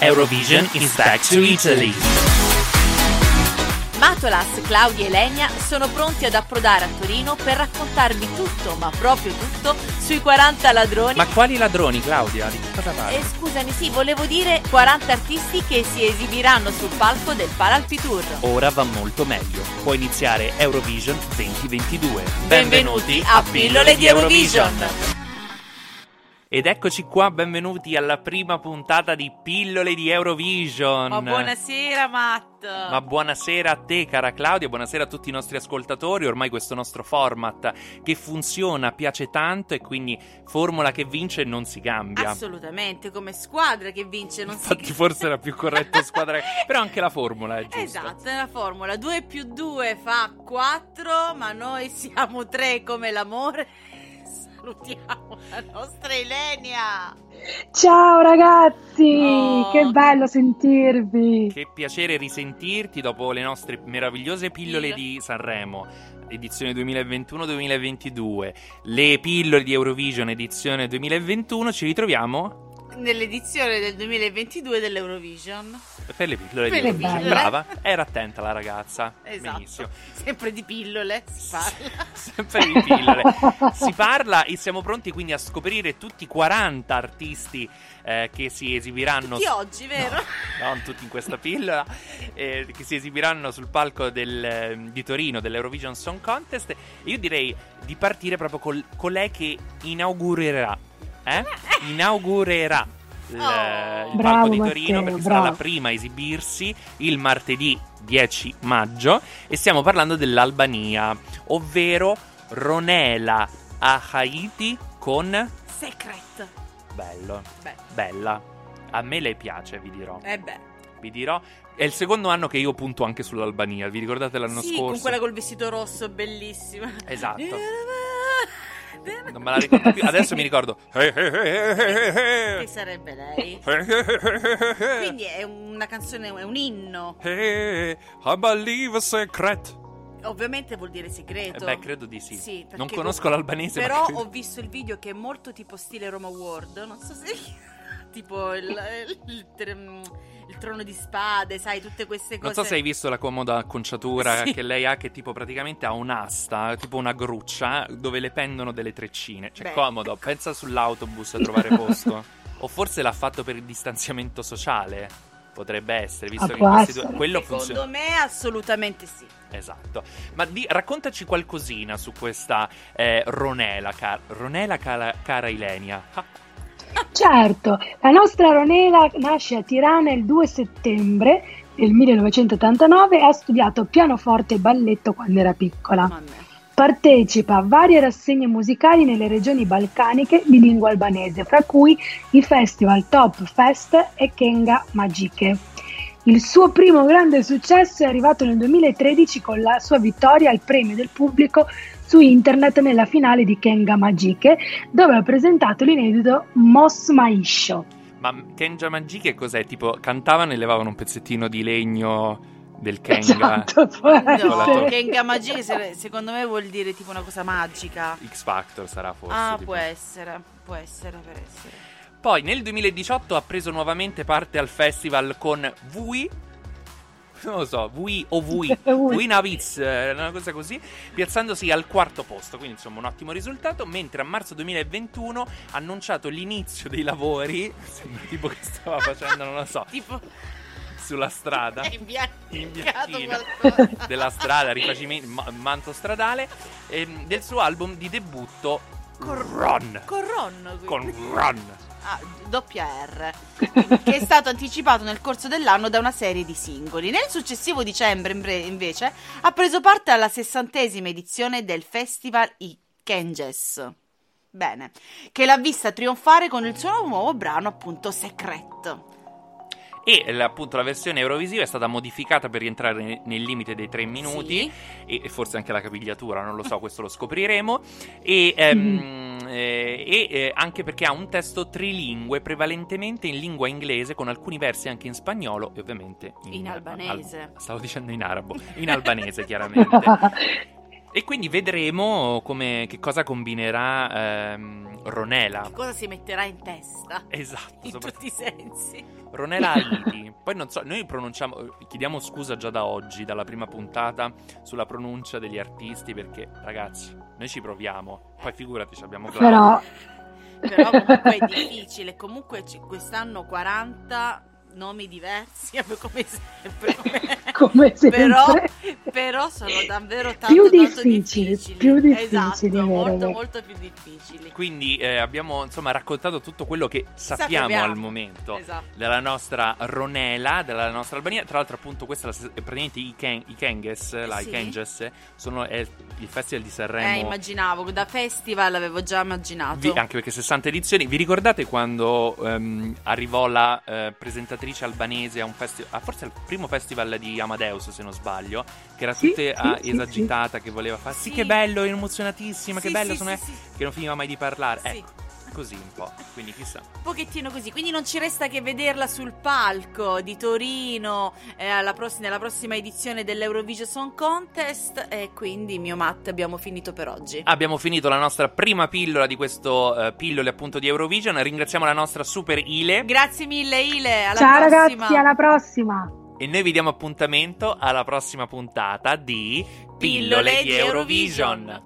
Eurovision is back to Italy. Matolas, Claudia e Lenia sono pronti ad approdare a Torino per raccontarvi tutto, ma proprio tutto, sui 40 ladroni. Ma quali ladroni, Claudia? Di che cosa parli? Eh, scusami, sì, volevo dire 40 artisti che si esibiranno sul palco del Paralpi Tour. Ora va molto meglio. Può iniziare Eurovision 2022. Benvenuti a Pillole di Eurovision. Ed eccoci qua, benvenuti alla prima puntata di Pillole di Eurovision. Ma buonasera, Matt. Ma buonasera a te, cara Claudia, buonasera a tutti i nostri ascoltatori. Ormai questo nostro format che funziona, piace tanto e quindi formula che vince non si cambia. Assolutamente, come squadra che vince non Infatti si forse era più corretto squadra, però anche la formula è giusta. Esatto, è la formula 2 più 2 fa 4, ma noi siamo 3 come l'amore. Salutiamo la nostra Elenia. Ciao ragazzi, Oh. che bello sentirvi. Che piacere risentirti dopo le nostre meravigliose pillole Pillole. di Sanremo, edizione 2021-2022, le pillole di Eurovision, edizione 2021. Ci ritroviamo Nell'edizione del 2022 dell'Eurovision. Per le pillole Per di le Eurovision. pillole. Brava, era attenta la ragazza. Esatto. Benissimo. Sempre di pillole si parla. Sempre di pillole. si parla e siamo pronti quindi a scoprire tutti i 40 artisti eh, che si esibiranno. Tutti oggi, vero? non tutti in questa pillola, eh, che si esibiranno sul palco del, eh, di Torino dell'Eurovision Song Contest. Io direi di partire proprio col, colei che inaugurerà. Eh? Inaugurerà. Il Oh. palco Bravo, di Torino Matteo, perché sarà bravo. la prima a esibirsi il martedì 10 maggio e stiamo parlando dell'Albania, ovvero Ronela a Haiti con Secret. bello, Beh, bella. A me lei piace, vi dirò. eh beh. Vi dirò. È il secondo anno che io punto anche sull'Albania. Vi ricordate l'anno sì, scorso? con quella col vestito rosso, bellissima. Esatto. Non me la ricordo più. Adesso mi ricordo. Che sarebbe lei? Quindi è una canzone, è un inno. I believe a secret. Ovviamente vuol dire Eh segreto. beh, credo di sì. Sì, non conosco l'albanese, Però ho visto il video che è molto tipo stile Roma World. Non so se. tipo il, il, il- il trono di spade, sai, tutte queste Non cose. so se hai visto la comoda acconciatura Sì. che lei ha, che tipo praticamente ha un'asta, tipo una gruccia, dove le pendono delle treccine. Cioè, Beh, comodo. ecco. Pensa sull'autobus a trovare posto. o forse l'ha fatto per il distanziamento sociale. Potrebbe essere, visto Ah, che in questi essere. due... Quello Secondo funziona. me assolutamente sì. Esatto. Ma di- raccontaci qualcosina su questa eh, Ronela, car- Ronela cara, cara Ilenia. Certo, la nostra Ronela nasce a Tirana il 2 settembre del 1989 e ha studiato pianoforte e balletto quando era piccola. Partecipa a varie rassegne musicali nelle regioni balcaniche di lingua albanese, fra cui i festival Top Fest e Kenga Magiche. Il suo primo grande successo è arrivato nel 2013 con la sua vittoria al premio del pubblico su internet nella finale di Kenga Magiche, dove ha presentato l'inedito Mos Maisho. Ma Kenja Maggi che cos'è? Tipo, cantavano e levavano un pezzettino di legno del Kenga. Esatto, No. Kenga Magia se- secondo me vuol dire tipo una cosa magica. X Factor sarà forse. Ah, tipo. può essere, può essere per essere. Poi nel 2018 ha preso nuovamente parte al festival con Vui. Non lo so, Vui o Vui. Vui. Naviz, eh, una cosa così, piazzandosi al quarto posto, quindi insomma un ottimo risultato, mentre a marzo 2021 ha annunciato l'inizio dei lavori, sembra tipo che stava facendo, non lo so, Tipo sulla strada. In qualcosa. della strada, rifacimento, ma- manto stradale, ehm, del suo album di debutto Con- Run. Con Ron. Con. Run. Ah, doppia R. che è stato anticipato nel corso dell'anno da una serie di singoli. Nel successivo dicembre, invece, ha preso parte alla sessantesima edizione del festival I Kenges. Bene. Che l'ha vista trionfare con il suo nuovo brano, appunto, Secret. E appunto la versione Eurovisiva è stata modificata per rientrare ne- nel limite dei tre minuti Sì. e forse anche la capigliatura, non lo so, questo lo scopriremo. E, ehm, eh, e, eh, anche perché ha un testo trilingue, prevalentemente in lingua inglese, con alcuni versi anche in spagnolo e ovviamente In albanese. al- stavo dicendo in arabo, in albanese chiaramente. E quindi vedremo come, che cosa combinerà ehm, Ronela. Cosa si metterà in testa? Esatto, In sopra- tutti i sensi. Ronela Haiti. Poi non so, noi pronunciamo, chiediamo scusa già da oggi, dalla prima puntata, sulla pronuncia degli artisti, perché ragazzi, noi ci proviamo. Poi figurati, ci abbiamo Claudio. Però Però comunque è difficile. Comunque ci- quest'anno 40 nomi diversi, come sempre. come- come sempre. Però, però sono davvero tanto, Più tanto difficili, difficili. più difficili, Esatto, molto, molto più difficili. Quindi eh, abbiamo insomma raccontato tutto quello che sappiamo, Sappiamo. al momento Esatto. della nostra Ronela, della nostra Albania. Tra l'altro, appunto, questa è la, praticamente i, Ken, i Kenges, la, i Sì. Kenges, sono è il festival di Sanremo. Eh, immaginavo, da festival avevo già immaginato. Vi- anche perché 60 edizioni. Vi ricordate quando ehm, arrivò la eh, presentatrice albanese a un festival, ah, forse al primo festival di Amadeus, se non sbaglio, che era Sì, tutta sì, ah, sì, esagitata, che voleva fare. Sì, Sì. che bello, emozionatissima, che bello, sì, sono sì, sì. che non finiva mai di parlare. Sì. Ecco, così un po'. Quindi chissà. Un pochettino così, quindi non ci resta che vederla sul palco di Torino eh, alla pross- nella prossima edizione dell'Eurovision Song Contest e quindi mio Matt abbiamo finito per oggi. Abbiamo finito la nostra prima pillola di questo eh, pillole appunto di Eurovision. Ringraziamo la nostra super Ile Grazie mille Ile, alla Ciao prossima. ragazzi, alla prossima. e noi vi diamo appuntamento alla prossima puntata di Pillole di Eurovision.